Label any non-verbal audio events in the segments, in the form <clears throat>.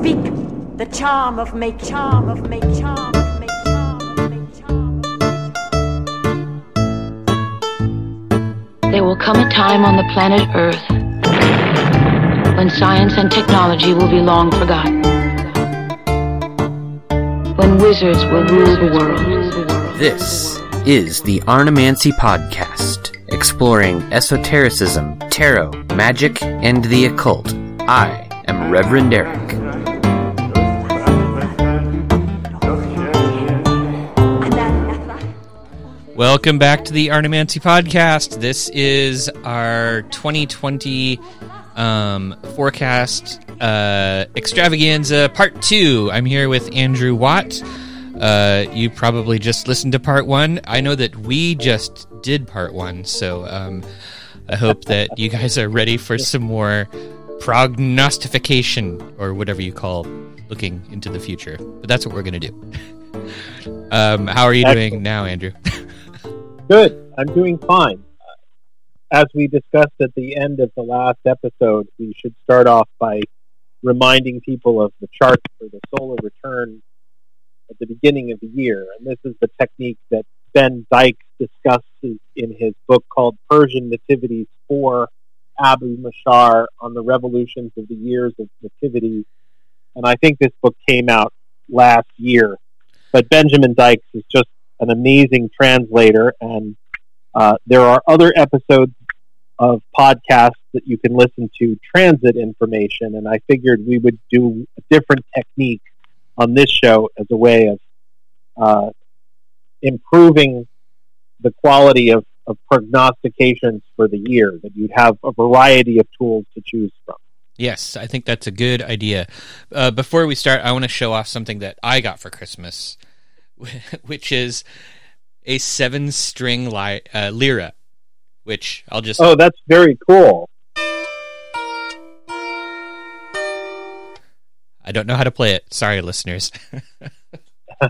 speak the charm of make charm of make charm of make charm of make charm. There will come a time on the planet Earth when science and technology will be long forgotten. When wizards will rule the world. This is the Arnemancy Podcast, exploring esotericism, tarot, magic, and the occult. I am Reverend Erik. Welcome back to the Arnemancy Podcast. This is our 2020 um, forecast uh, extravaganza part two. I'm here with Andrew Watt. Uh, you probably just listened to part one. I know that we just did part one, so um, I hope that you guys are ready for some more prognostication or whatever you call looking into the future. But that's what we're going to do. <laughs> um, how are you doing now, Andrew? <laughs> Good. I'm doing fine. Uh, as we discussed at the end of the last episode, we should start off by reminding people of the chart for the solar return at the beginning of the year. And this is the technique that Ben Dykes discusses in his book called Persian Nativities for Abu Mashar on the revolutions of the years of nativity. And I think this book came out last year. But Benjamin Dykes is just an amazing translator, and uh, there are other episodes of podcasts that you can listen to transit information. And I figured we would do a different technique on this show as a way of uh, improving the quality of, of prognostications for the year. That you'd have a variety of tools to choose from. Yes, I think that's a good idea. Uh, before we start, I want to show off something that I got for Christmas, <laughs> which is a seven-string li- uh, lira. Which I'll just Oh, that's very cool. I don't know how to play it. Sorry, listeners. <laughs>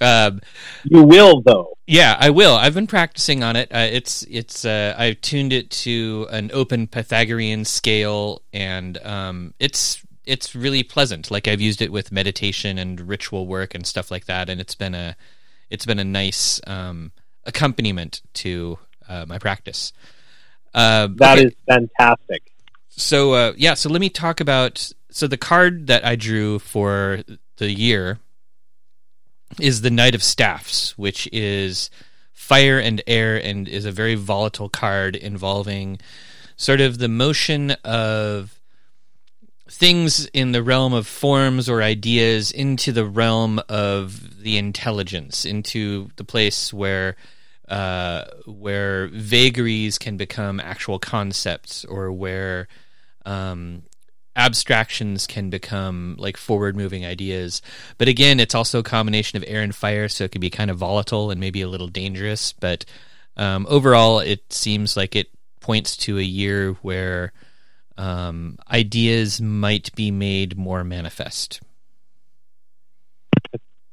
um, You will, though. yeah, I will. I've been practicing on it. Uh, it's it's. Uh, I've tuned it to an open Pythagorean scale, and um, it's it's really pleasant. Like I've used it with meditation and ritual work and stuff like that, and it's been a it's been a nice um, accompaniment to uh, my practice. Uh, That is okay. fantastic. So uh, yeah, so let me talk about so the card that I drew for the year is the Knight of Staffs, which is fire and air and is a very volatile card involving sort of the motion of things in the realm of forms or ideas into the realm of the intelligence, into the place where uh, where vagaries can become actual concepts, or where um, abstractions can become like forward moving ideas. But again, it's also a combination of air and fire, so it can be kind of volatile and maybe a little dangerous. But um, overall, it seems like it points to a year where um, ideas might be made more manifest.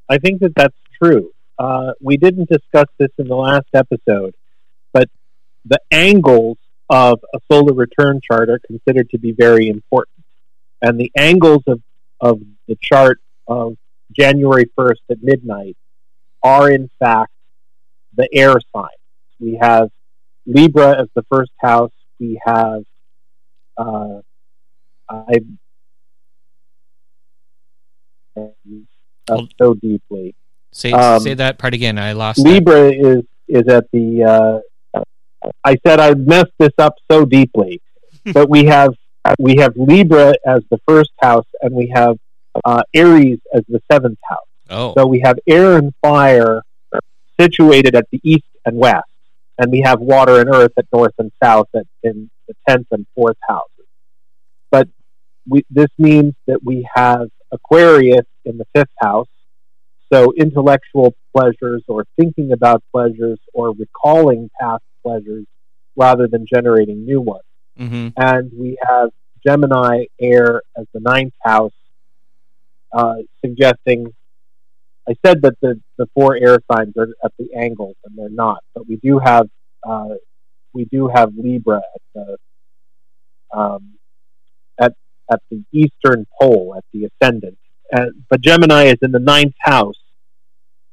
I think that that's true. Uh, we didn't discuss this in the last episode, but the angles of a solar return chart are considered to be very important. And the angles of, of the chart of January 1st at midnight are, in fact, the air signs. We have Libra as the first house. We have, uh, I, uh, so deeply. Say Um, say that part again. I lost. Libra is is at the. Uh, I said I messed this up so deeply, <laughs> but we have we have Libra as the first house, and we have uh, Aries as the seventh house. Oh, So we have air and fire situated at the east and west, and we have water and earth at north and south at, in the tenth and fourth houses. But we, this means that we have Aquarius in the fifth house. So intellectual pleasures, or thinking about pleasures, or recalling past pleasures, rather than generating new ones hmm and we have Gemini air as the ninth house, uh, suggesting. I said that the, the four air signs are at the angles, and they're not. But we do have uh, we do have Libra at the um, at at the eastern pole, at the ascendant. Uh, but Gemini is in the ninth house.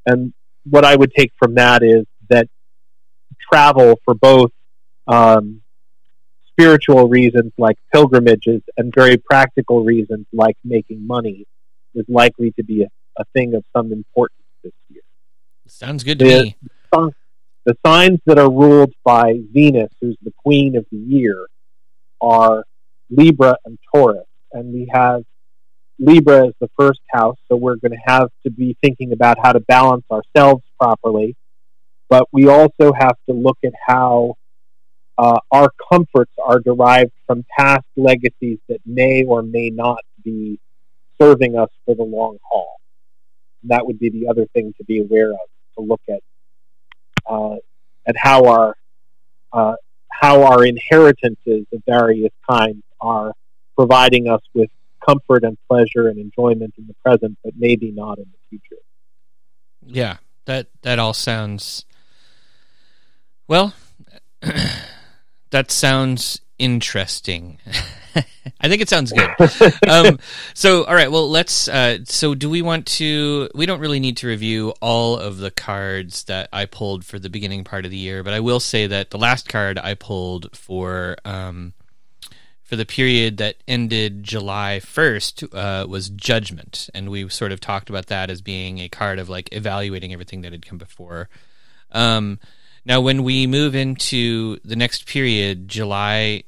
And what I would take from that is that travel for both um, spiritual reasons like pilgrimages and very practical reasons like making money is likely to be a, a thing of some importance this year. Sounds good to The- me. The signs that are ruled by Venus, who's the queen of the year, are Libra and Taurus. And we have Libra as the first house, so we're going to have to be thinking about how to balance ourselves properly. But we also have to look at how uh, our comforts are derived from past legacies that may or may not be serving us for the long haul. And that would be the other thing to be aware of, to look at uh, at how our uh, how our inheritances of various kinds are providing us with comfort and pleasure and enjoyment in the present, but maybe not in the future. Yeah, that that all sounds well. <clears throat> that sounds interesting. <laughs> <laughs> I think it sounds good. <laughs> um, so, all right. Well, let's. Uh, so, do we want to? We don't really need to review all of the cards that I pulled for the beginning part of the year, but I will say that the last card I pulled for um, for the period that ended July first uh, was Judgment, and we sort of talked about that as being a card of like evaluating everything that had come before. Um, now, when we move into the next period, July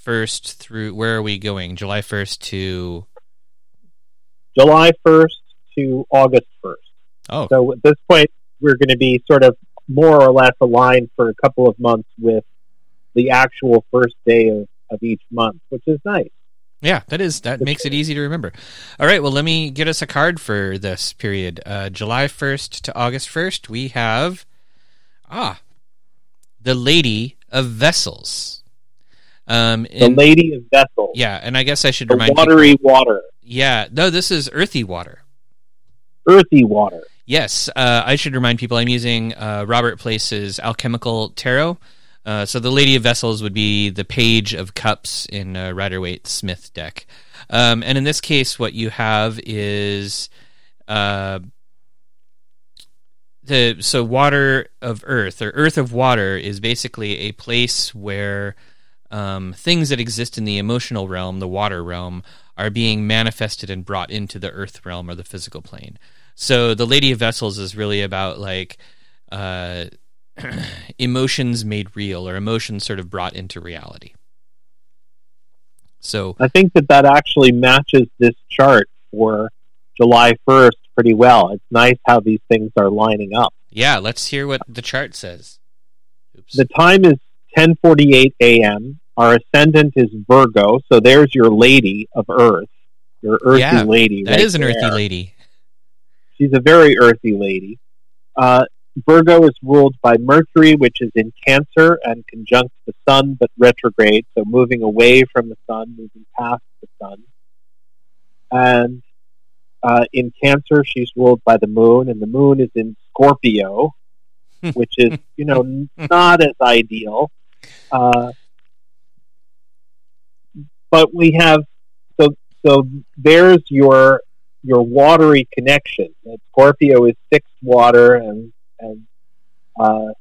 first through where are we going? July first to July 1st to August 1st. oh So at this point, we're going to be sort of more or less aligned for a couple of months with the actual first day of, of each month, which is nice. yeah, that is that makes it easy to remember. All right, well, let me get us a card for this period, uh, July first to August first. We have ah, the Lady of Vessels. Um, The Lady of Vessels, yeah, and I guess I should the remind watery people. water, Yeah, no, this is earthy water. earthy water. Yes, uh, I should remind people I'm using uh, Robert Place's Alchemical Tarot. Uh, so the Lady of Vessels would be the Page of Cups in uh, Rider Waite Smith deck, um, and in this case, what you have is uh, the so water of earth or earth of water is basically a place where um, things that exist in the emotional realm, the water realm, are being manifested and brought into the earth realm or the physical plane. So the Lady of Vessels is really about like uh, <clears throat> emotions made real or emotions sort of brought into reality. So I think that that actually matches this chart for July 1st pretty well. It's nice how these things are lining up. yeah, let's hear what the chart says. Oops. The time is 10:48 a.m. Our ascendant is Virgo, so there's your lady of Earth, your earthy Yeah, lady. that right is an earthy lady. She's a very earthy lady. Uh, Virgo is ruled by Mercury, which is in Cancer and conjunct the Sun, but retrograde, so moving away from the Sun, moving past the Sun. And uh, in Cancer, she's ruled by the Moon, and the Moon is in Scorpio, <laughs> which is, you know, not as ideal. Uh, but we have so so there's your your watery connection. Scorpio is fixed water, and and uh,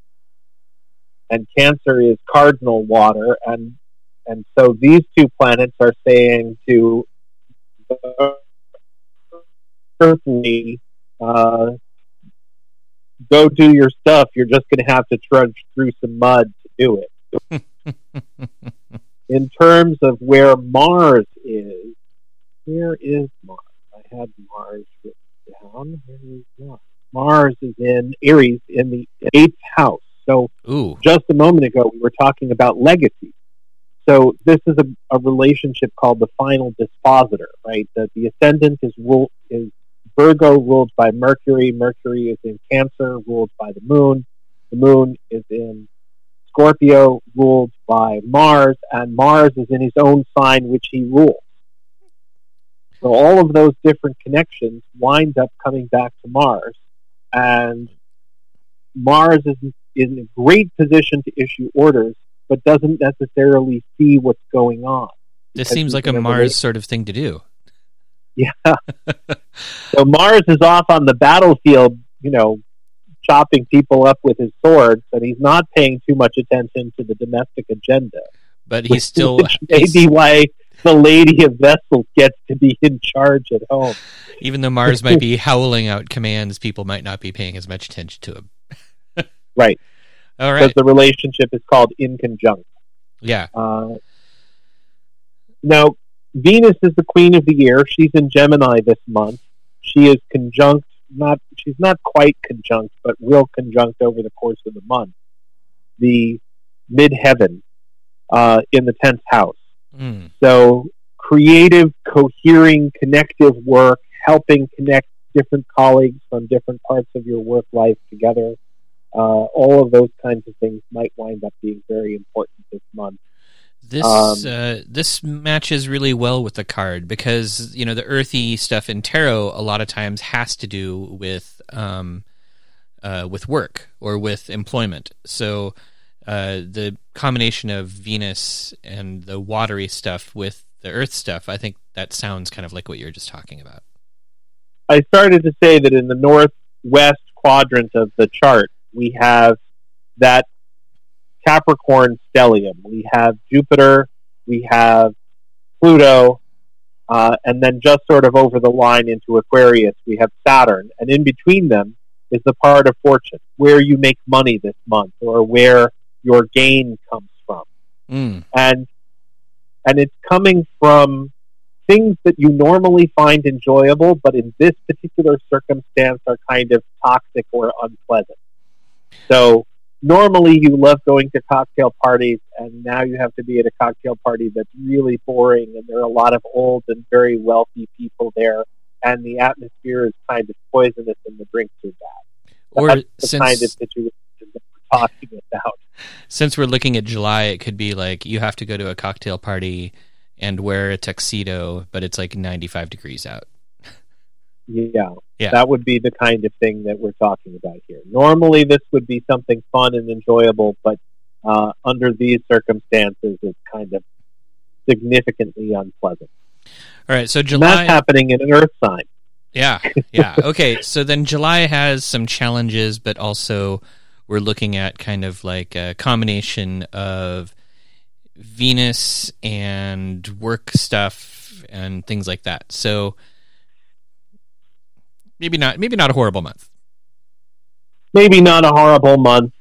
and Cancer is cardinal water, and and so these two planets are saying to earthly, uh, go do your stuff. You're just going to have to trudge through some mud to do it. <laughs> In terms of where Mars is, where is Mars? I had Mars written down. Where is Mars? Mars is in Aries in the eighth house. So Ooh, just a moment ago, we were talking about legacy. So this is a, a relationship called the final dispositor, right? That the ascendant is ruled is Virgo, ruled by Mercury. Mercury is in Cancer, ruled by the Moon. The Moon is in Scorpio, ruled by Mars, and Mars is in his own sign, which he rules. So all of those different connections wind up coming back to Mars, and Mars is in a great position to issue orders, but doesn't necessarily see what's going on. This seems like a Mars sort of thing to do. Yeah. <laughs> so Mars is off on the battlefield, you know, chopping people up with his swords, and he's not paying too much attention to the domestic agenda. But he's still which <laughs> may be why the Lady of Vessels gets to be in charge at home. even though Mars might be howling out commands, people might not be paying as much attention to him. <laughs> Right. All right. Because the relationship is called in conjunct. Yeah. Uh, now, Venus is the queen of the year. She's in Gemini this month. She is conjunct, not she's not quite conjunct, but will conjunct over the course of the month. The midheaven uh, in the tenth house. Mm. So, creative, cohering, connective work, helping connect different colleagues from different parts of your work life together. Uh, all of those kinds of things might wind up being very important this month. This Um, uh, this matches really well with the card because you know the earthy stuff in tarot a lot of times has to do with um, uh, with work or with employment. So uh, the combination of Venus and the watery stuff with the earth stuff, I think that sounds kind of like what you were just talking about. I started to say that in the northwest quadrant of the chart, we have that Capricorn stellium. We have Jupiter, we have Pluto, uh, and then just sort of over the line into Aquarius, we have Saturn. And in between them is the part of fortune, where you make money this month or where your gain comes from Mm. and and it's coming from things that you normally find enjoyable, but in this particular circumstance are kind of toxic or unpleasant. So normally you love going to cocktail parties, and now you have to be at a cocktail party that's really boring, and there are a lot of old and very wealthy people there, and the atmosphere is kind of poisonous, and the drinks are bad. Or That's the since kind of situation that we're talking about. since we're looking at July, it could be like you have to go to a cocktail party and wear a tuxedo, but it's like 95 degrees out. Yeah. Yeah. That would be the kind of thing that we're talking about here. Normally, this would be something fun and enjoyable, but uh, under these circumstances, it's kind of significantly unpleasant. All right, so And July. that's happening in an Earth sign. Yeah, yeah. <laughs> Okay, so then July has some challenges, but also we're looking at kind of like a combination of Venus and work stuff and things like that. So maybe not, maybe not a horrible month. Maybe not a horrible month.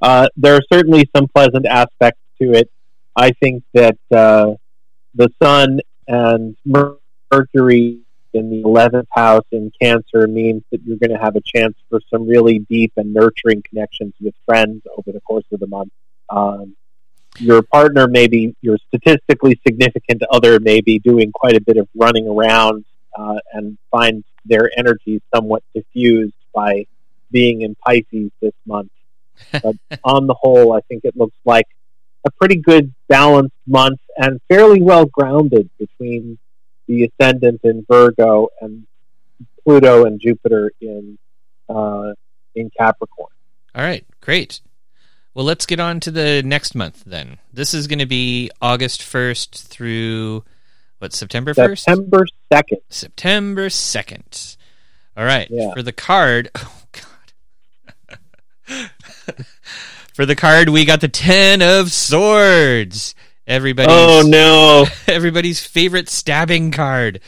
Uh, there are certainly some pleasant aspects to it. I think that uh, the Sun and Mercury in the 11th house in Cancer means that you're going to have a chance for some really deep and nurturing connections with friends over the course of the month. Um, your partner, maybe your statistically significant other, may be doing quite a bit of running around uh, and find their energy somewhat diffused by being in Pisces this month. But <laughs> on the whole, I think it looks like a pretty good balanced month and fairly well grounded between the ascendant in Virgo and Pluto and Jupiter in uh, in Capricorn. All right, great. Well, let's get on to the next month then. This is going to be August 1st through what September 1st? September second. September 2nd. All right. Yeah. For the card, <laughs> oh god. <laughs> For the card, we got the 10 of swords. Everybody's Oh no! <laughs> everybody's favorite stabbing card.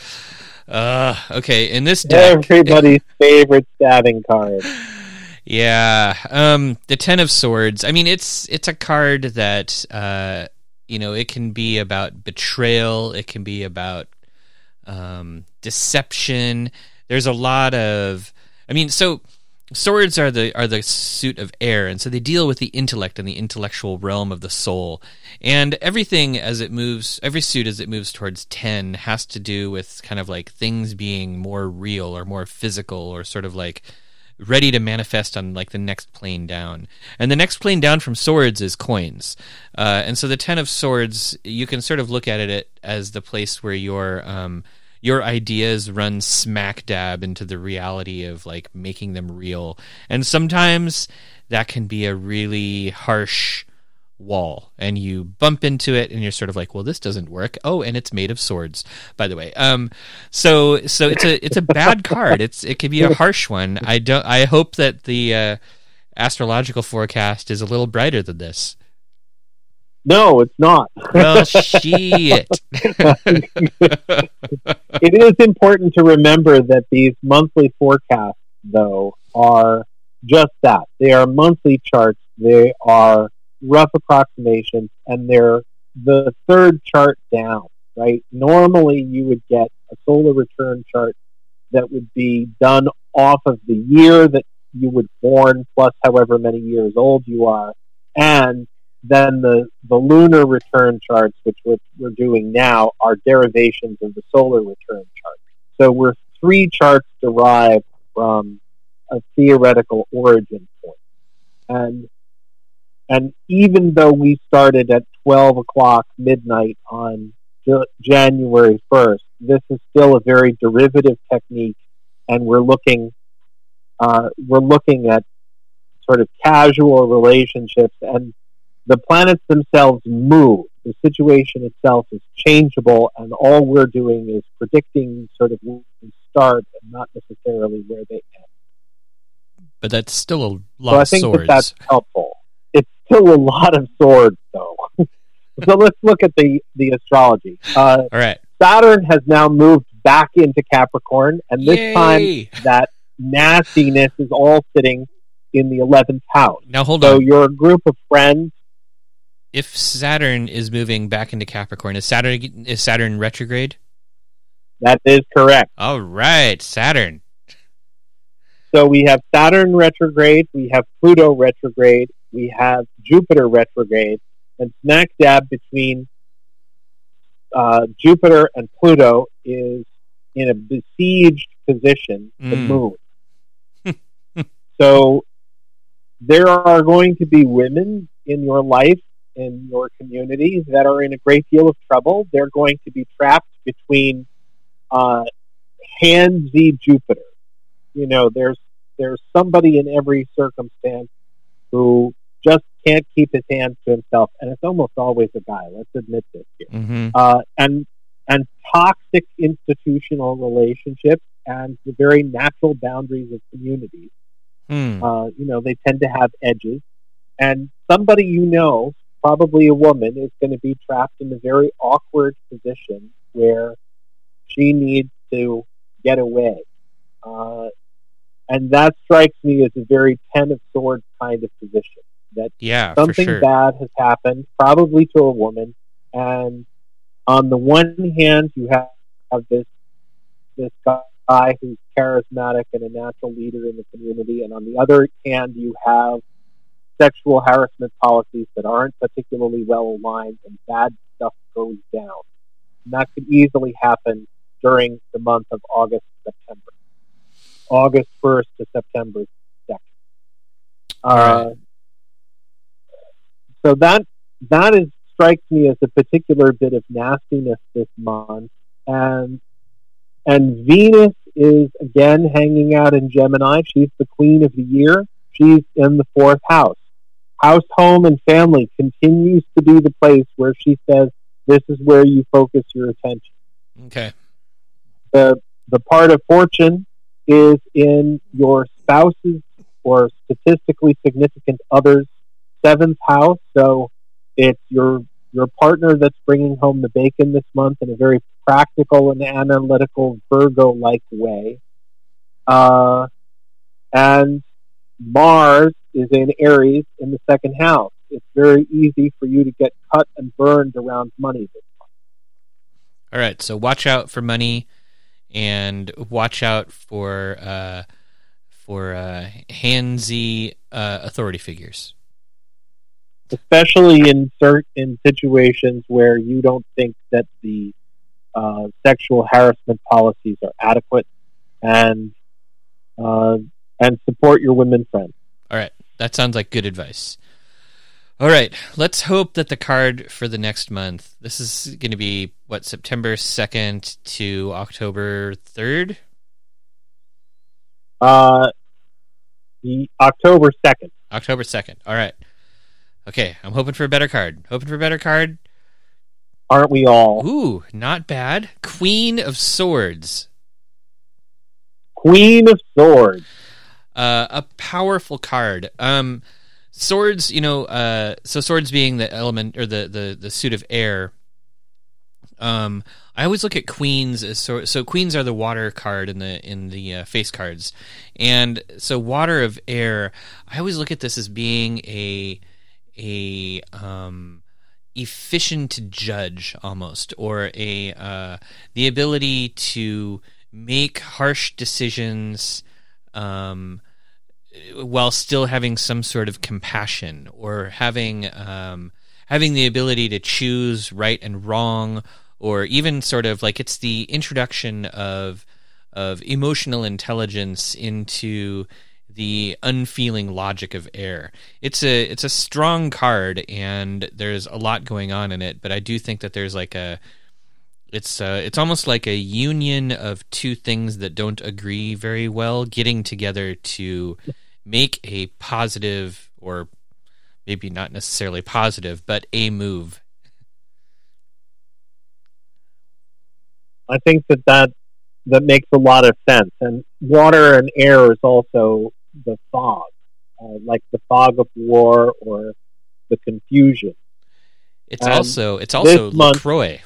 Uh, okay, in this deck, Everybody's favorite stabbing card. Yeah, um, the Ten of Swords. I mean, it's it's a card that uh, you know it can be about betrayal. It can be about um, deception. There's a lot of. I mean, so swords are the are the suit of air, and so they deal with the intellect and the intellectual realm of the soul. And everything as it moves, every suit as it moves towards ten has to do with kind of like things being more real or more physical or sort of like ready to manifest on like the next plane down. And the next plane down from swords is coins. Uh, and so the ten of swords, you can sort of look at it as the place where your um, your ideas run smack dab into the reality of like making them real. And sometimes that can be a really harsh wall and you bump into it and you're sort of like well this doesn't work oh and it's made of swords by the way um so so it's a it's a bad card it's it could be a harsh one i don't i hope that the uh astrological forecast is a little brighter than this No, it's not. well <laughs> shit it is important to remember that these monthly forecasts, though, are just that. They are monthly charts. They are rough approximations, and they're the third chart down, right? Normally, you would get a solar return chart that would be done off of the year that you would born plus however many years old you are, and then the, the lunar return charts, which we're, we're doing now, are derivations of the solar return chart. So we're three charts derived from a theoretical origin point. And and even though we started at 12 o'clock midnight on January 1st, this is still a very derivative technique, and we're looking uh, we're looking at sort of casual relationships, and the planets themselves move. The situation itself is changeable, and all we're doing is predicting sort of where they start and not necessarily where they end. but that's still a lot So I think swords that that's helpful. Still a lot of swords, though. <laughs> so let's look at the the astrology. Uh, all right Saturn has now moved back into Capricorn, and this time that nastiness is all sitting in the eleventh house. now hold So on you're a group of friends. if saturn is moving back into capricorn is saturn is saturn retrograde That is correct. all right saturn So we have Saturn retrograde, we have Pluto retrograde, we have Jupiter retrograde, and smack dab between uh, Jupiter and Pluto is in a besieged position, the Mm. moon. <laughs> so there are going to be women in your life, in your community, that are in a great deal of trouble. They're going to be trapped between uh, handsy Jupiter. You know, there's there's somebody in every circumstance who just can't keep his hands to himself, and it's almost always a guy. Let's admit this here. mm-hmm. Uh, and and toxic institutional relationships and the very natural boundaries of communities. hmm. Uh, you know, they tend to have edges, and somebody you know, probably a woman, is going to be trapped in a very awkward position where she needs to get away. Uh, and that strikes me as a very Ten of Swords kind of position. That yeah something sure. bad has happened, probably to a woman, and on the one hand, you have, have this this guy who's charismatic and a natural leader in the community, and on the other hand, you have sexual harassment policies that aren't particularly well aligned, and bad stuff goes down. And that could easily happen during the month of August, September, August first to September second. Uh, so that that is strikes me as a particular bit of nastiness this month, and and Venus is again hanging out in Gemini. She's the queen of the year. She's in the fourth house. House, home, and family continues to be the place where she says this is where you focus your attention. okay The the part of fortune is in your spouse's or statistically significant others' seventh house. So it's your your partner that's bringing home the bacon this month in a very practical and analytical Virgo-like way. Uh, and Mars is in Aries in the second house. It's very easy for you to get cut and burned around money this month. all right so watch out for money and watch out for uh for uh handsy uh authority figures especially in certain situations where you don't think that the uh, sexual harassment policies are adequate, and uh, and support your women friends. All right, that sounds like good advice. All right, let's hope that the card for the next month. This is going to be what September second to October third. Uh, the October second. October second. All right. Okay, I'm hoping for a better card. Hoping for a better card. Aren't we all? Ooh, not bad. Queen of Swords. Queen of Swords. Uh, a powerful card. Um, swords, you know, uh, so swords being the element or the the the suit of air. Um, I always look at queens as so, so queens are the water card in the in the uh, face cards, and so water of air. I always look at this as being a a um, efficient judge almost, or a uh, the ability to make harsh decisions. Um, while still having some sort of compassion or having um, having the ability to choose right and wrong or even sort of like it's the introduction of of emotional intelligence into the unfeeling logic of air. It's a it's a strong card and there's a lot going on in it, but I do think that there's like a it's uh, it's almost like a union of two things that don't agree very well getting together to make a positive or maybe not necessarily positive, but a move. I think that that that makes a lot of sense. And water and air is also the fog, uh, like the fog of war or the confusion. It's and also it's also month, Lacroix.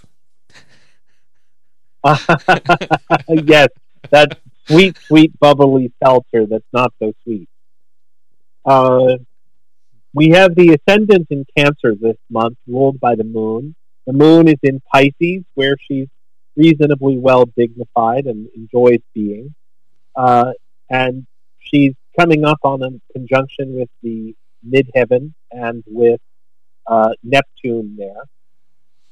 <laughs> <laughs> yes, that sweet, sweet, bubbly seltzer that's not so sweet. Uh, we have the ascendant in Cancer this month, ruled by the moon. The moon is in Pisces, where she's reasonably well dignified and enjoys being. Uh, and she's coming up on a conjunction with the midheaven and with uh, Neptune there.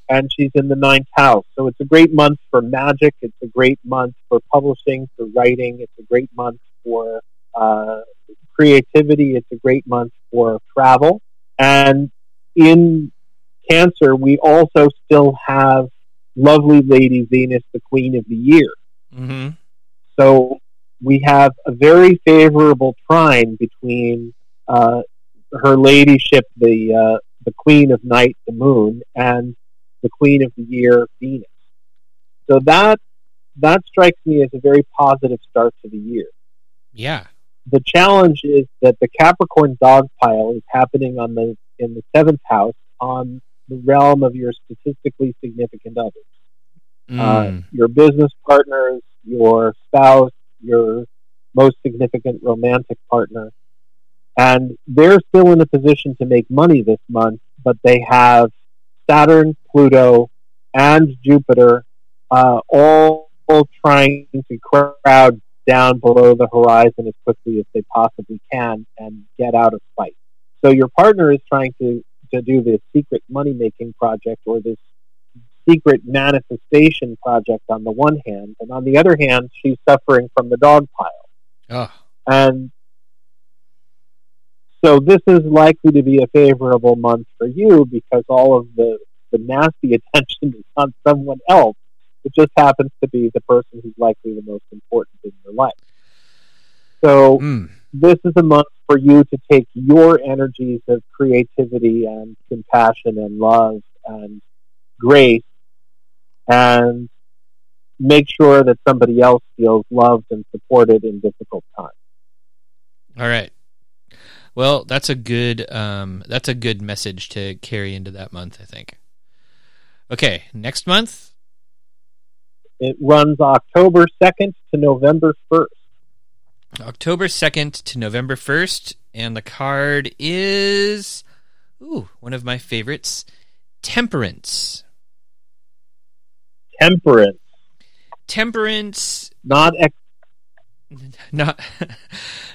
And she's in the ninth house. So it's a great month for magic. It's a great month for publishing, for writing. It's a great month for uh, creativity. It's a great month for travel. And in Cancer, we also still have lovely Lady Venus, the Queen of the Year. Mm-hmm. So we have a very favorable trine between uh, her ladyship, the uh, the Queen of Night, the Moon, and the Queen of the Year, Venus. So that that strikes me as a very positive start to the year. Yeah. The challenge is that the Capricorn dog pile is happening on the in the seventh house on the realm of your statistically significant others. Mm. Uh, your business partners, your spouse, your most significant romantic partner. And they're still in a position to make money this month, but they have Saturn, Pluto, and Jupiter uh, all, all trying to crowd down below the horizon as quickly as they possibly can and get out of sight. So your partner is trying to, to do this secret money making project or this secret manifestation project on the one hand, and on the other hand, she's suffering from the dog pile. Oh. And so this is likely to be a favorable month for you because all of the, the nasty <laughs> attention is on someone else. It just happens to be the person who's likely the most important in your life. So mm. this is a month for you to take your energies of creativity and compassion and love and grace and make sure that somebody else feels loved and supported in difficult times. All right. Well, that's a good um, that's a good message to carry into that month, I think. Okay, next month. It runs October second to November first. October second to November first, and the card is ooh one of my favorites, Temperance temperance. Temperance. Not ex- <laughs> not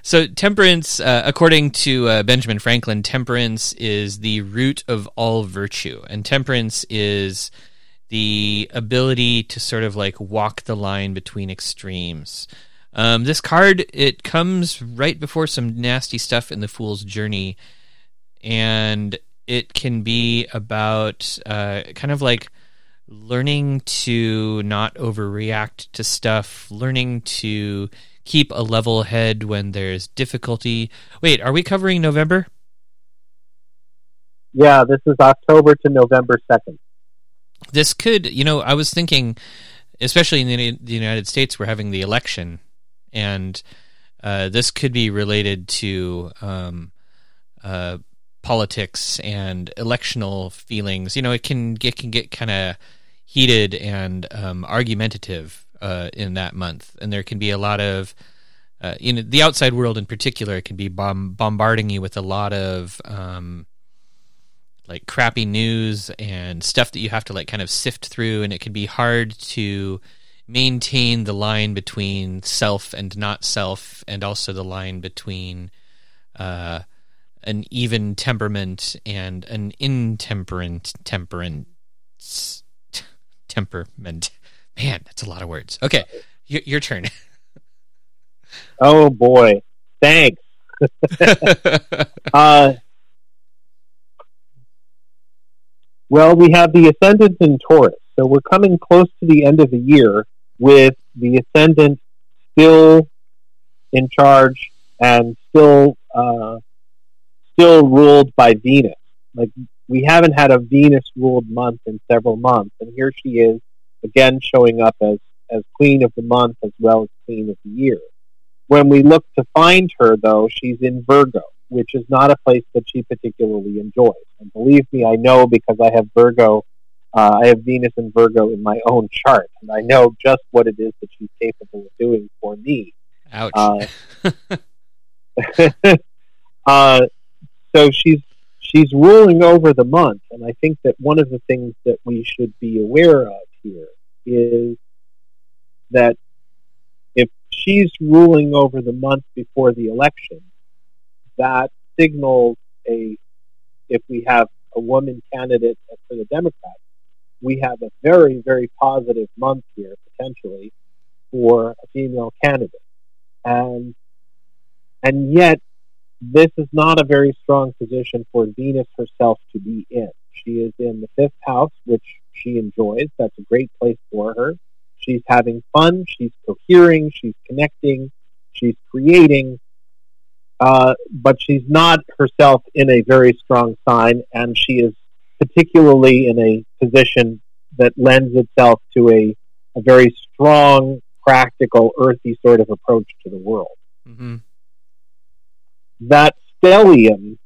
so temperance uh, according to uh, benjamin franklin temperance is the root of all virtue and temperance is the ability to sort of like walk the line between extremes um, this card it comes right before some nasty stuff in the fool's journey and it can be about uh, kind of like learning to not overreact to stuff, learning to keep a level head when there's difficulty. Wait, are we covering November? Yeah, this is October to November 2nd. This could, you know, I was thinking, especially in the, the United States, we're having the election, and uh, this could be related to um, uh, politics and electional feelings. You know, it can it can get kind of heated and um, argumentative uh, in that month, and there can be a lot of uh, you know the outside world in particular can be bomb- bombarding you with a lot of um, like crappy news and stuff that you have to like kind of sift through, and it can be hard to maintain the line between self and not self, and also the line between uh, an even temperament and an intemperate temperance temperament. Man, that's a lot of words. Okay, y- your turn. <laughs> Oh boy, thanks. <laughs> Uh, well, we have the ascendant in Taurus, so we're coming close to the end of the year with the ascendant still in charge and still uh, still ruled by Venus. Like we haven't had a Venus ruled month in several months, and here she is again showing up as as queen of the month as well as queen of the year. When we look to find her, though, she's in Virgo, which is not a place that she particularly enjoys. And believe me, I know because I have Virgo, uh, I have Venus and Virgo in my own chart, and I know just what it is that she's capable of doing for me. Ouch. Uh, <laughs> <laughs> uh, so she's she's ruling over the month, and I think that one of the things that we should be aware of here is that if she's ruling over the month before the election, that signals a if we have a woman candidate for the Democrats, we have a very very positive month here potentially for a female candidate, and and yet this is not a very strong position for Venus herself to be in. She is in the fifth house, which she enjoys. That's a great place for her. She's having fun. She's cohering. She's connecting. She's creating. Uh, but she's not herself in a very strong sign, and she is particularly in a position that lends itself to a, a very strong, practical, earthy sort of approach to the world. hmm that stellium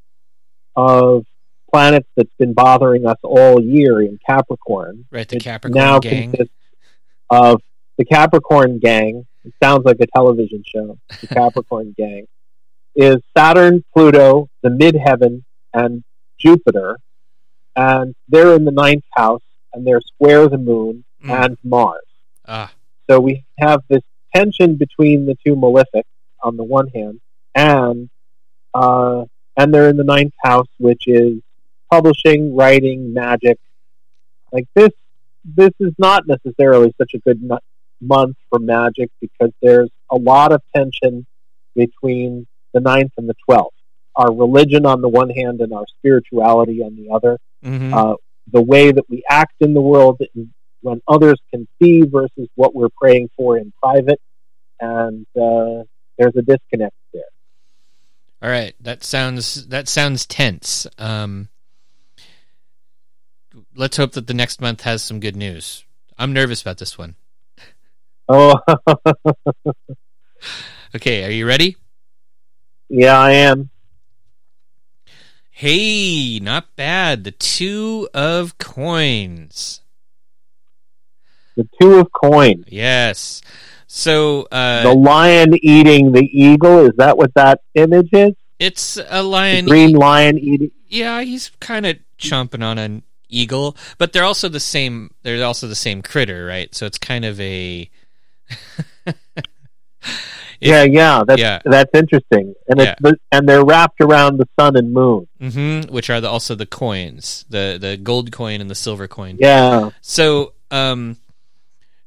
of planets that's been bothering us all year in Capricorn Right, the Capricorn now gang. consists of the Capricorn gang. It sounds like a television show. The <laughs> Capricorn gang is Saturn, Pluto, the midheaven, and Jupiter, and they're in the ninth house, and they're square the moon Mm. and Mars. Ah, So we have this tension between the two malefics on the one hand, and uh, and they're in the ninth house, which is publishing, writing, magic. Like this, this is not necessarily such a good mo- month for magic because there's a lot of tension between the ninth and the twelfth. Our religion on the one hand and our spirituality on the other mhm. uh, the way that we act in the world and when others can see versus what we're praying for in private. And uh, there's a disconnect. All right, that sounds that sounds tense. Um, let's hope that the next month has some good news. I'm nervous about this one. <laughs> Oh, <laughs> Okay, are you ready? yeah, I am. Hey, not bad. The two of coins. The two of coins. Yes. So uh, the lion eating the eagle. Is that what that image is? it's a The lion. green lion eating. yeah, he's kind of chomping on an eagle, but they're also the same. They're also the same critter, right? So it's kind of a. <laughs> yeah, yeah. That's yeah. that's interesting. And Yeah. it's the, and they're wrapped around the sun and moon. hmm which are the, also the coins, the the gold coin and the silver coin. Yeah. So, um,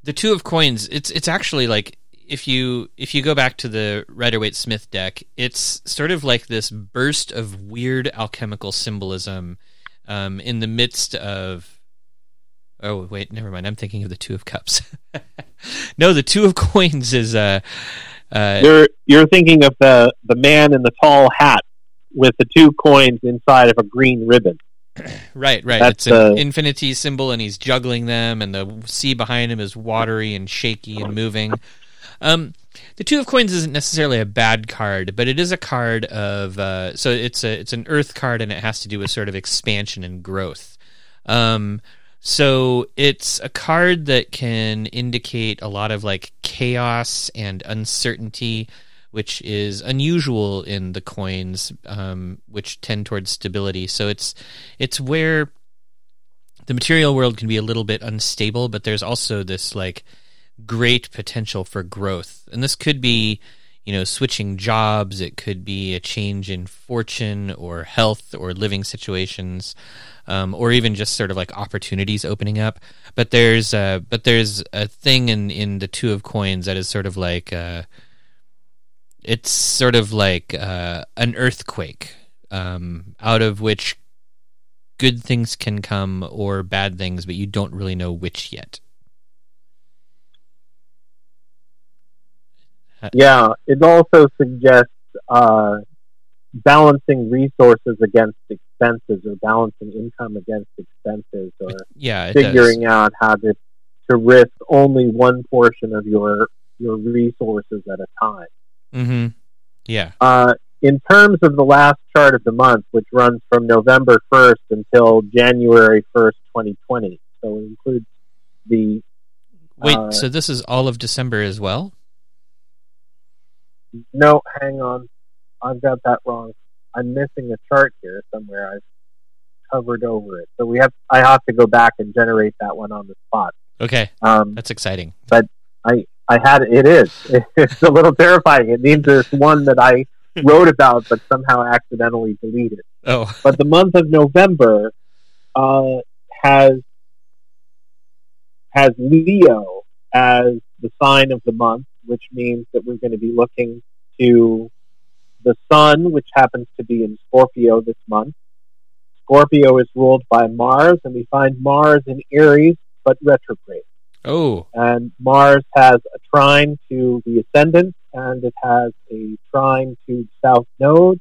the two of coins, it's it's actually like if you if you go back to the Rider Waite Smith deck, it's sort of like this burst of weird alchemical symbolism um, in the midst of. Oh wait, never mind. I'm thinking of the two of cups. <laughs> no, the two of coins is uh, uh, You're you're thinking of the the man in the tall hat with the two coins inside of a green ribbon. <clears throat> Right, right. That's it's an the- infinity symbol, and he's juggling them, and the sea behind him is watery and shaky and moving. Um, the Two of Coins isn't necessarily a bad card, but it is a card of uh, so it's a it's an Earth card, and it has to do with sort of expansion and growth. Um, so it's a card that can indicate a lot of like chaos and uncertainty, which is unusual in the coins, um, which tend towards stability. So it's it's where the material world can be a little bit unstable, but there's also this like great potential for growth. And this could be, you know, switching jobs, it could be a change in fortune or health or living situations. Um, or even just sort of like opportunities opening up, but there's uh, but there's a thing in, in the two of coins that is sort of like uh, it's sort of like uh, an earthquake um, out of which good things can come or bad things, but you don't really know which yet. Yeah, it also suggests uh, balancing resources against expenses or balancing income against expenses or Yeah, figuring out how to to risk only one portion of your your resources at a time. Mm-hmm. Yeah. Uh, in terms of the last chart of the month, which runs from November 1st until January 1st, 2020, so it includes the Wait, Uh, so this is all of December as well? no, hang on, I've got that wrong. I'm missing a chart here somewhere. I've covered over it, so we have. I have to go back and generate that one on the spot. Okay, Um, that's exciting. But I I had it is. <laughs> It's a little terrifying. It means there's one that I wrote about but somehow accidentally deleted. Oh, But the month of November uh, has has Leo as the sign of the month, which means that we're going to be looking to the sun, which happens to be in Scorpio this month. Scorpio is ruled by Mars, and we find Mars in Aries, but retrograde. Oh, And Mars has a trine to the ascendant, and it has a trine to the south node,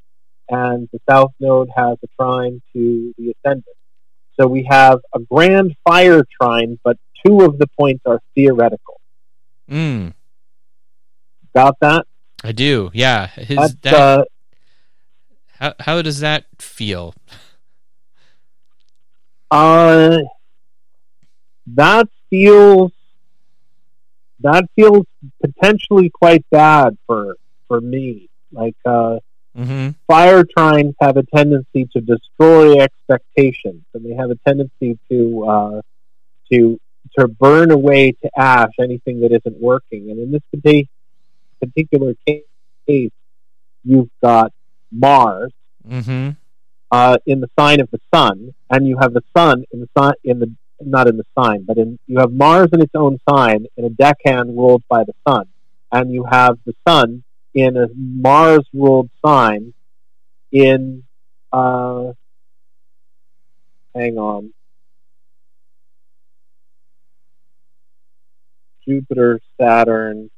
and the south node has a trine to the ascendant. So we have a grand fire trine, but two of the points are theoretical. mm, Got that? I do. Yeah. His, That's, that, uh, how how does that feel? uh, that feels that feels potentially quite bad for for me. Like uh, Mm-hmm. fire trines have a tendency to destroy expectations, and they have a tendency to uh, to to burn away to ash anything that isn't working. And in this particular case, you've got Mars Mm-hmm. uh, in the sign of the sun, and you have the sun in the sign in the not in the sign, but in you have Mars in its own sign in a decan ruled by the sun, and you have the sun in a Mars ruled sign in uh, hang on Jupiter, Saturn,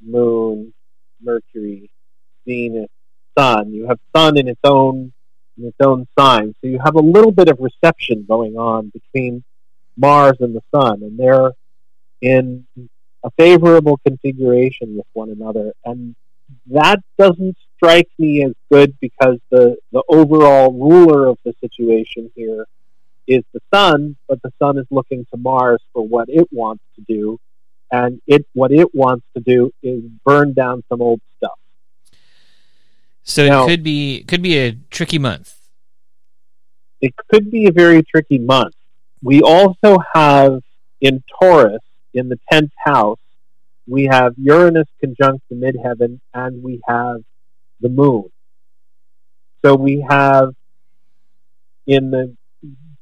Moon, Mercury, Venus, Sun. You have Sun in its own in its own sign. So you have a little bit of reception going on between Mars and the Sun, and they're in a favorable configuration with one another. And that doesn't strike me as good because the, the overall ruler of the situation here is the Sun, but the Sun is looking to Mars for what it wants to do. And it what it wants to do is burn down some old stuff. So Now- it could be could be a tricky month. it could be a very tricky month. We also have in Taurus, in the 10th house, we have Uranus conjunct the midheaven and we have the moon. So we have in the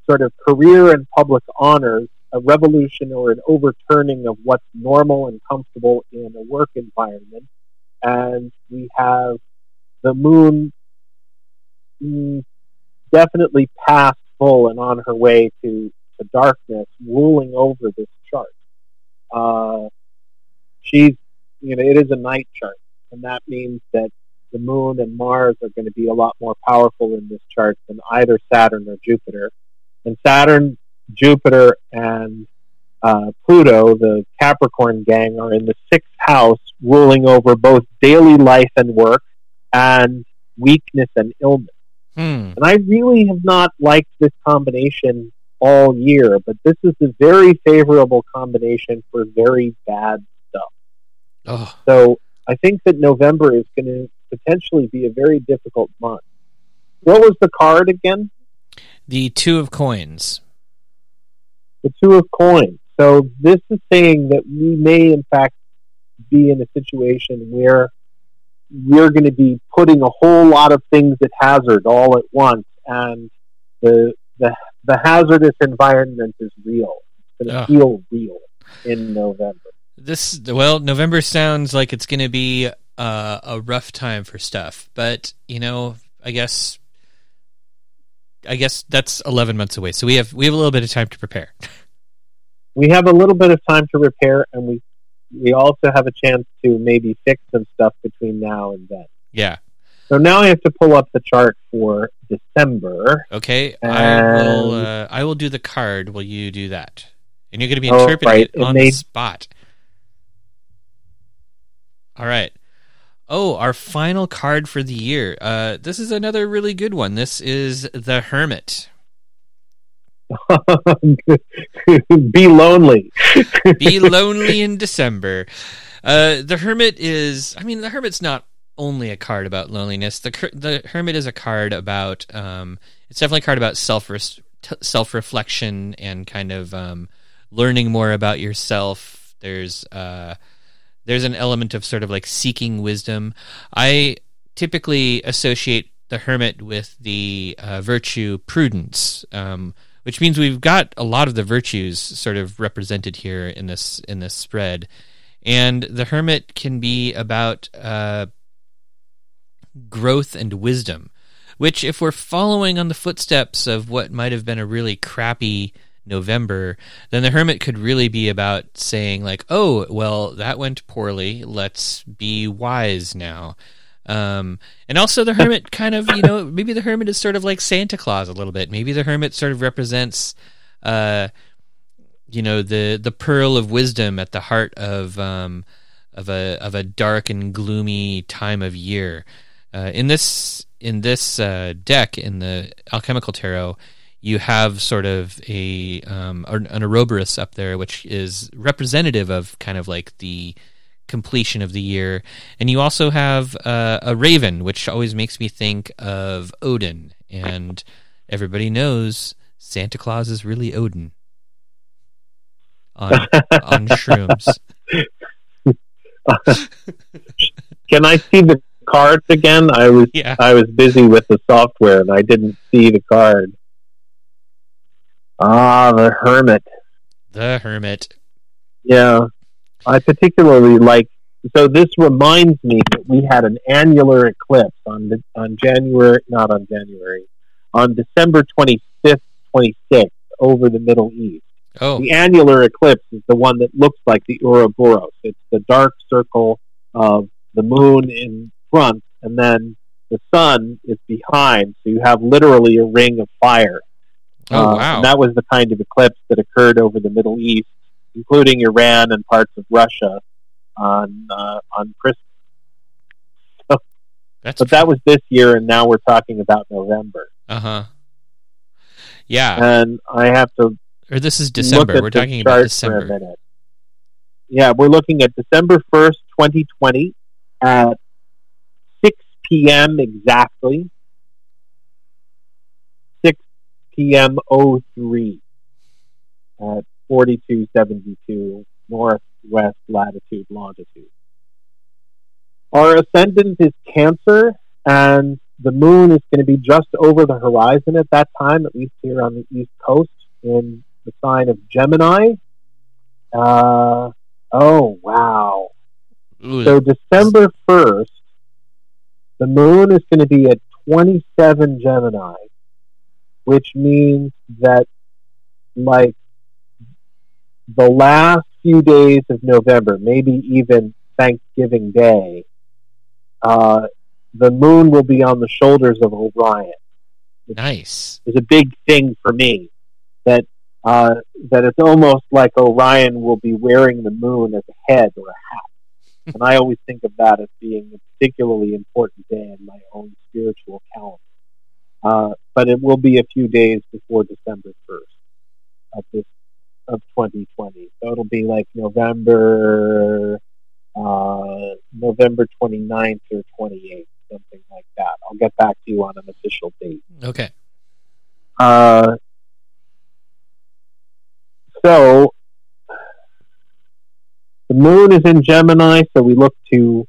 sort of career and public honors a revolution or an overturning of what's normal and comfortable in a work environment. And we have the moon mm, definitely past full and on her way to, to darkness, ruling over this chart. Uh, she's, you know, it is a night chart, and that means that the moon and Mars are going to be a lot more powerful in this chart than either Saturn or Jupiter. and Saturn, Jupiter, and uh, Pluto, the Capricorn gang, are in the sixth house, ruling over both daily life and work, and weakness and illness. Hmm. And I really have not liked this combination all year, but this is a very favorable combination for very bad stuff. Oh, So I think that November is going to potentially be a very difficult month. What was the card again? the two of coins. The Two of Coins. So this is saying that we may, in fact, be in a situation where we're going to be putting a whole lot of things at hazard all at once, and the the the hazardous environment is real. It's going to feel real in November. This well, November sounds like it's going to be uh, a rough time for stuff, but you know, I guess, I guess that's eleven months away, so we have we have a little bit of time to prepare. <laughs> we have a little bit of time to repair, and we we also have a chance to maybe fix some stuff between now and then. Yeah. So now I have to pull up the chart for December. Okay. I will. Uh, I will do the card while you do that, and you're going to be Oh, interpreting right, it on they- the spot. All right. Oh, our final card for the year. Uh, this is another really good one. This is the Hermit. <laughs> Be lonely. Be lonely in December. Uh, the Hermit is. I mean, the Hermit's not only a card about loneliness. The the Hermit is a card about. Um, it's definitely a card about self self reflection and kind of um, learning more about yourself. There's uh, there's an element of sort of like seeking wisdom. I typically associate the Hermit with the uh, virtue prudence. Um, which means we've got a lot of the virtues sort of represented here in this in this spread and the hermit can be about uh, growth and wisdom which if we're following on the footsteps of what might have been a really crappy november then the hermit could really be about saying like oh well that went poorly let's be wise now um, and also the hermit <laughs> kind of, you know, maybe the hermit is sort of like Santa Claus a little bit. Maybe the hermit sort of represents, uh, you know, the the pearl of wisdom at the heart of um, of a of a dark and gloomy time of year. Uh, in this in this uh, deck in the alchemical tarot, you have sort of a um, an an Ouroboros up there, which is representative of kind of like the completion of the year. And you also have uh, a raven, which always makes me think of Odin. And everybody knows Santa Claus is really Odin on <laughs> on shrooms. Can I see the cards again? I was Yeah. I was busy with the software and I didn't see the card. Ah, the hermit. The Hermit. Yeah, I particularly like. So this reminds me that we had an annular eclipse on the, on January, not on January, on December twenty fifth, twenty sixth, over the Middle East. Oh, The annular eclipse is the one that looks like the Ouroboros. It's the dark circle of the moon in front, and then the sun is behind. So you have literally a ring of fire. oh Uh, wow. And that was the kind of eclipse that occurred over the Middle East, including Iran and parts of Russia on uh, on Christmas. That's But that was this year, and now we're talking about November. uh huh. Yeah, And I have to or this is December. We're talking about chart for a December. Yeah, we're looking at December first, twenty twenty, at six p.m. exactly. Six p.m. 03 at forty-two seventy-two northwest latitude longitude. Our ascendant is Cancer, and the moon is going to be just over the horizon at that time, at least here on the east coast, in the sign of Gemini. Uh, oh, wow. Ooh, So December 1st, the moon is going to be at 27 Gemini, which means that, like, the last few days of November, maybe even Thanksgiving Day, uh, the moon will be on the shoulders of Orion. nice. Is a big thing for me. that uh, that it's almost like Orion will be wearing the moon as a head or a hat. And I always think of that as being a particularly important day in my own spiritual calendar. Uh, but it will be a few days before December 1st of this of 2020. So it'll be like November uh, November 29th or 28th, something like that. I'll get back to you on an official date. Okay. Uh, so the moon is in Gemini, so we look to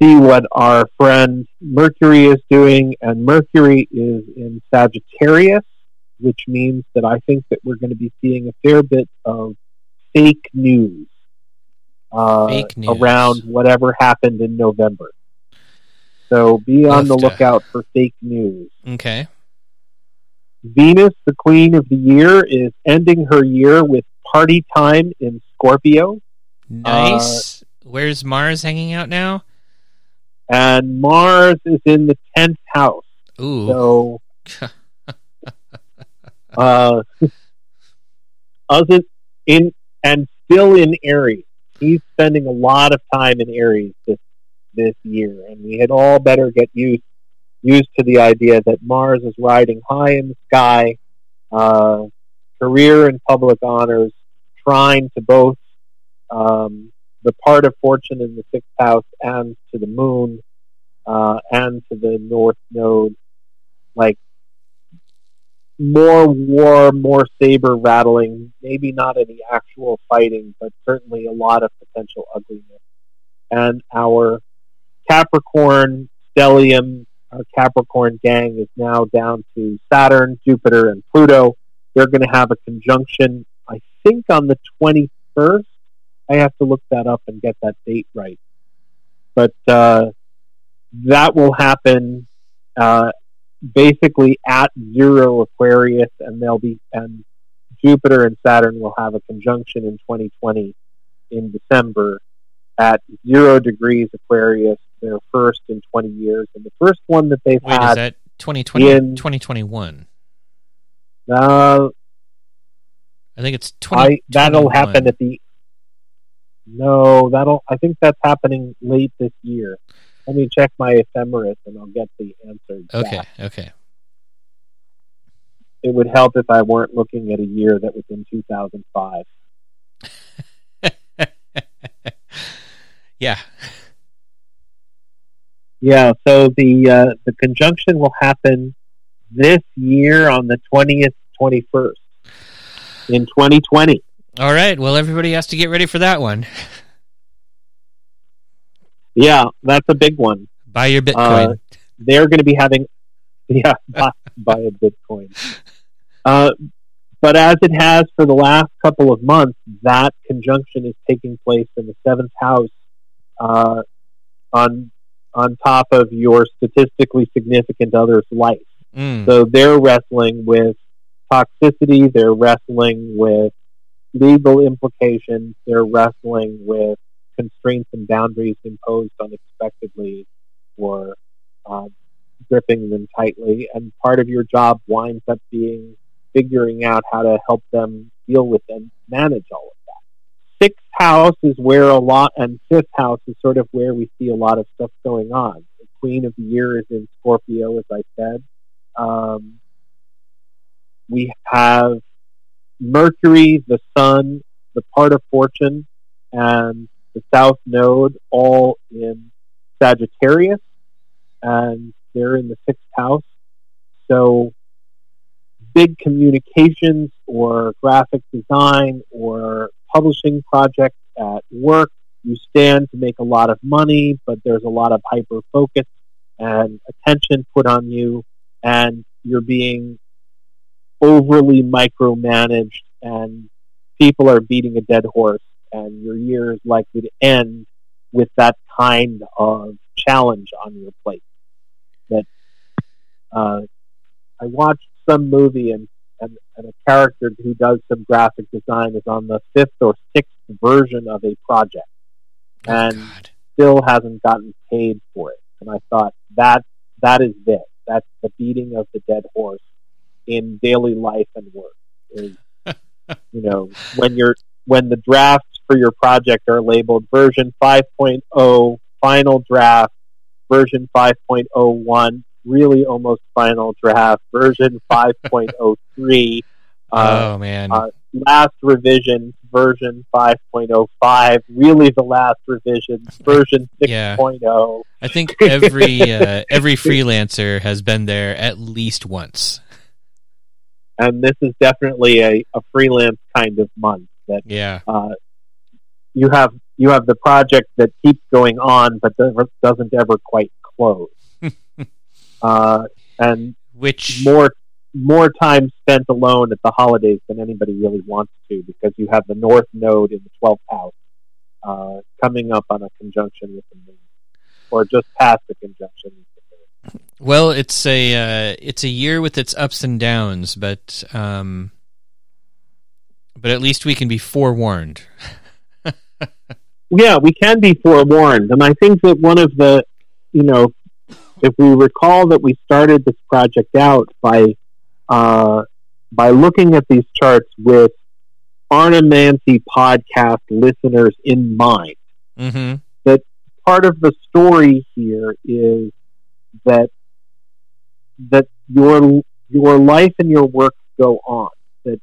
see what our friend Mercury is doing, and Mercury is in Sagittarius, which means that I think that we're going to be seeing a fair bit of fake news, uh, Fake news. around whatever happened in November. So be on the lookout for fake news. Okay. Venus, the queen of the year, is ending her year with party time in Scorpio, Nice. Where's Mars hanging out now? and Mars is in the tenth house. Ooh. So, <laughs> uh, other in and still in Aries. He's spending a lot of time in Aries this this year, and we had all better get used used to the idea that Mars is riding high in the sky, uh, career and public honors, trying to both um, the part of fortune in the sixth house and to the moon uh, and to the north node, like more war, more saber rattling, maybe not any actual fighting, but certainly a lot of potential ugliness. And our Capricorn stellium, our Capricorn gang is now down to Saturn, Jupiter, and Pluto. They're going to have a conjunction, I think, on the 21st. I have to look that up and get that date right. But uh, that will happen uh, basically at zero Aquarius, and they'll be and Jupiter and Saturn will have a conjunction in 2020 in December at zero degrees Aquarius. Their first in 20 years, and the first one that they've Wait, is had. that 2020 in- 2021? uh, I think it's 20 I that'll happen at the. No, that'll. I think that's happening late this year. Let me check my ephemeris, and I'll get the answer. Okay, back. okay. It would help if I weren't looking at a year that was in 2005. <laughs> yeah. Yeah, so the uh, the conjunction will happen this year on the twentieth, twenty first in twenty twenty. All right. Well, everybody has to get ready for that one. Yeah, that's a big one. Buy your Bitcoin. They're going to be having, <laughs> yeah, buy, buy a Bitcoin. Uh, but as it has for the last couple of months, that conjunction is taking place in the seventh house, uh, on on top of your statistically significant other's life. Mm. So they're wrestling with toxicity, they're wrestling with legal implications, they're wrestling with constraints and boundaries imposed unexpectedly or uh, gripping them tightly. And part of your job winds up being figuring out how to help them deal with and manage all of that. Sixth house is where a lot, and fifth house is sort of where we see a lot of stuff going on. The queen of the year is in Scorpio, as I said. Um, we have Mercury, the Sun, the part of fortune, and the South Node all in Sagittarius, and they're in the sixth house. So, big communications or graphic design or publishing projects at work, you stand to make a lot of money, but there's a lot of hyper focus and attention put on you, and you're being overly micromanaged, and people are beating a dead horse, and your year is likely to end with that kind of challenge on your plate. That uh, I watched some movie, and, and, and a character who does some graphic design is on the fifth or sixth version of a project Oh, and- still hasn't gotten paid for it. And I thought that that is it. That's the beating of the dead horse in daily life and work. is you know when you're when the drafts for your project are labeled version 5.0 final draft version 5.01 really almost final draft version <laughs> 5.03 uh, oh man. uh, last revision version 5.05 really the last revision version oh. 6.0 Yeah. I think every uh, every <laughs> freelancer has been there at least once. And this is definitely a, a freelance kind of month that Yeah. uh, you have you have the project that keeps going on but doesn't- doesn't ever quite close <laughs> uh, and Which more more time spent alone at the holidays than anybody really wants to because you have the north node in the 12th house uh, coming up on a conjunction with the moon or just past the conjunction with the moon. Well, it's a uh, it's a year with its ups and downs, but um, but at least we can be forewarned. yeah, we can be forewarned. And I think that one of the, you know, if we recall that we started this project out by uh, by looking at these charts with Arnemancy podcast listeners in mind. hmm that Part of the story here is that that your your life and your work go on. That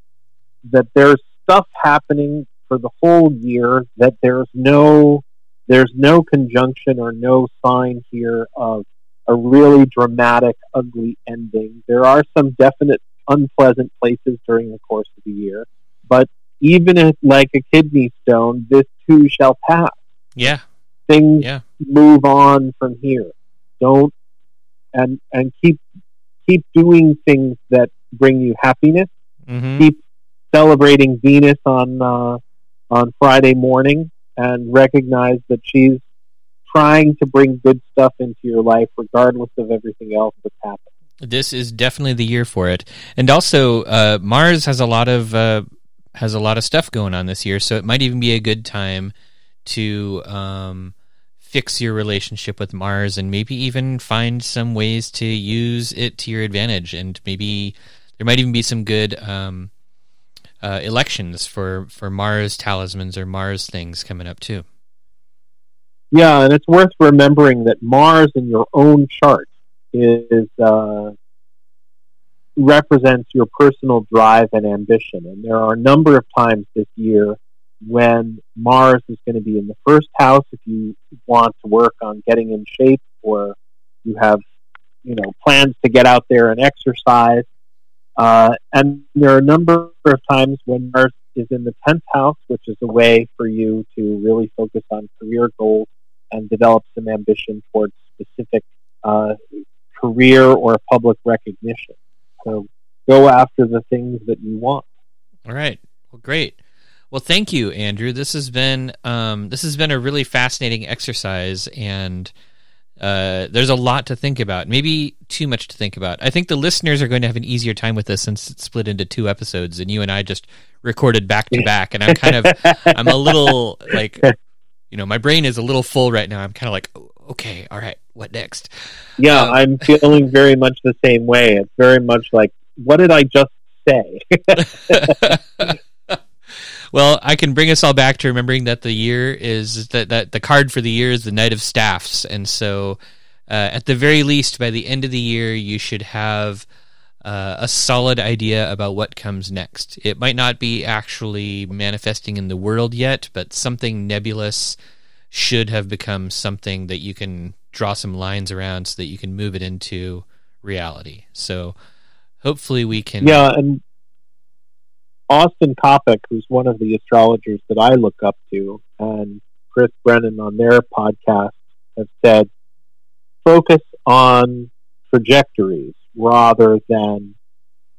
that there's stuff happening for the whole year. That there's no there's no conjunction or no sign here of a really dramatic, ugly ending. There are some definite unpleasant places during the course of the year, but even if, like a kidney stone, this too shall pass. Yeah. Things Yeah. move on from here. Don't and and keep keep doing things that bring you happiness. hmm Keep celebrating Venus on uh, on Friday morning, and recognize that she's trying to bring good stuff into your life, regardless of everything else that's happening. This is definitely the year for it, and also uh, Mars has a lot of uh, has a lot of stuff going on this year, so it might even be a good time to um, fix your relationship with Mars, and maybe even find some ways to use it to your advantage, and maybe there might even be some good um, uh, elections for for Mars talismans or Mars things coming up too. Yeah, and it's worth remembering that Mars in your own chart is uh, represents your personal drive and ambition. And there are a number of times this year when Mars is going to be in the first house if you want to work on getting in shape or you have, you know, plans to get out there and exercise. Uh, and there are a number of times when Mars is in the 10th house, which is a way for you to really focus on career goals and develop some ambition towards specific uh, career or public recognition. So go after the things that you want. All right. Well, great. Well, thank you, Andrew. This has been um, this has been a really fascinating exercise, and uh, there's a lot to think about. Maybe too much to think about. I think the listeners are going to have an easier time with this since it's split into two episodes, and you and I just recorded back to back. And I'm kind of <laughs> I'm a little like you know my brain is a little full right now. I'm kind of like okay, all right, what next? Yeah, Um, I'm feeling very much the same way. It's very much like, what did I just say? <laughs> <laughs> well, I can bring us all back to remembering that the year is that, that the card for the year is the Knight of Staffs, and so uh, at the very least, by the end of the year, you should have uh, a solid idea about what comes next. It might not be actually manifesting in the world yet, but something nebulous should have become something that you can draw some lines around so that you can move it into reality. So hopefully we can yeah, and Austin Coppock, who's one of the astrologers that I look up to, and Chris Brennan on their podcast have said, focus on trajectories rather than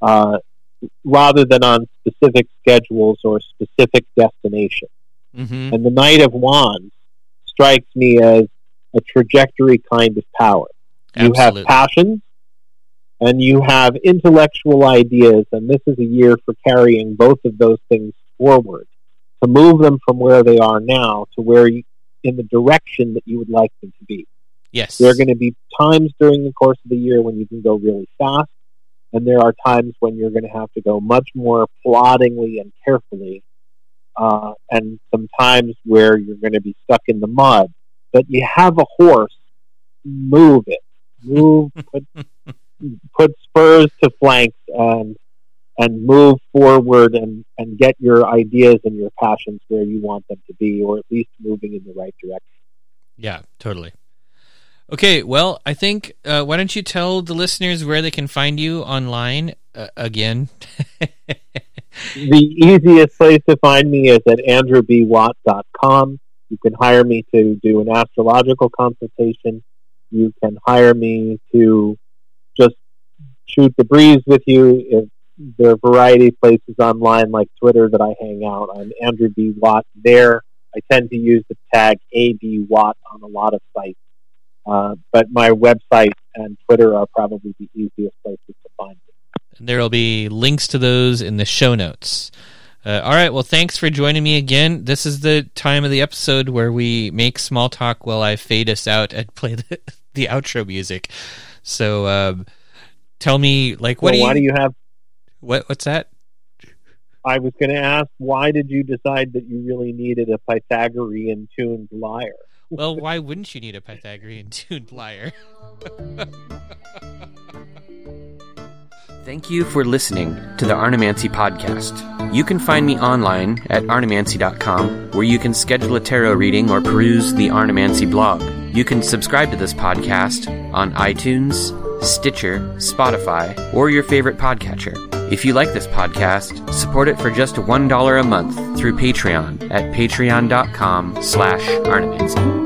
uh, rather than on specific schedules or specific destinations. Mhm. And the Knight of Wands strikes me as a trajectory kind of power. You have Absolutely. passions and you have intellectual ideas, and this is a year for carrying both of those things forward to move them from where they are now to where you, in the direction that you would like them to be. Yes. There are going to be times during the course of the year when you can go really fast, and there are times when you're going to have to go much more ploddingly and carefully, uh, and some times where you're going to be stuck in the mud. But you have a horse, move it, move, put, <laughs> put spurs to flanks, and and move forward and, and get your ideas and your passions where you want them to be, or at least moving in the right direction. Yeah, totally. Okay, well, I think uh, why don't you tell the listeners where they can find you online uh, again? <laughs> the easiest place to find me is at andrewbwatt.com. You can hire me to do an astrological consultation. You can hire me to shoot the breeze with you. If there are variety of places online like Twitter that I hang out. I'm Andrew B. Watt there. I tend to use the tag AB Watt on a lot of sites. Uh, but my website and Twitter are probably the easiest places to find me. And there will be links to those in the show notes. Uh, all right. Well, thanks for joining me again. This is the time of the episode where we make small talk while I fade us out and <laughs> play the, the outro music. So, um, tell me, like, what well, do you? Why do you have? What What's that? I was going to ask, why did you decide that you really needed a Pythagorean tuned lyre? Well, why wouldn't you need a Pythagorean tuned lyre? Thank you for listening to the Arnemancy podcast. You can find me online at arnemancy.com, where you can schedule a tarot reading or peruse the Arnemancy blog. You can subscribe to this podcast on iTunes, Stitcher, Spotify, or your favorite podcatcher. If you like this podcast, support it for just $1 a month through Patreon at patreon.com slash arnemancy.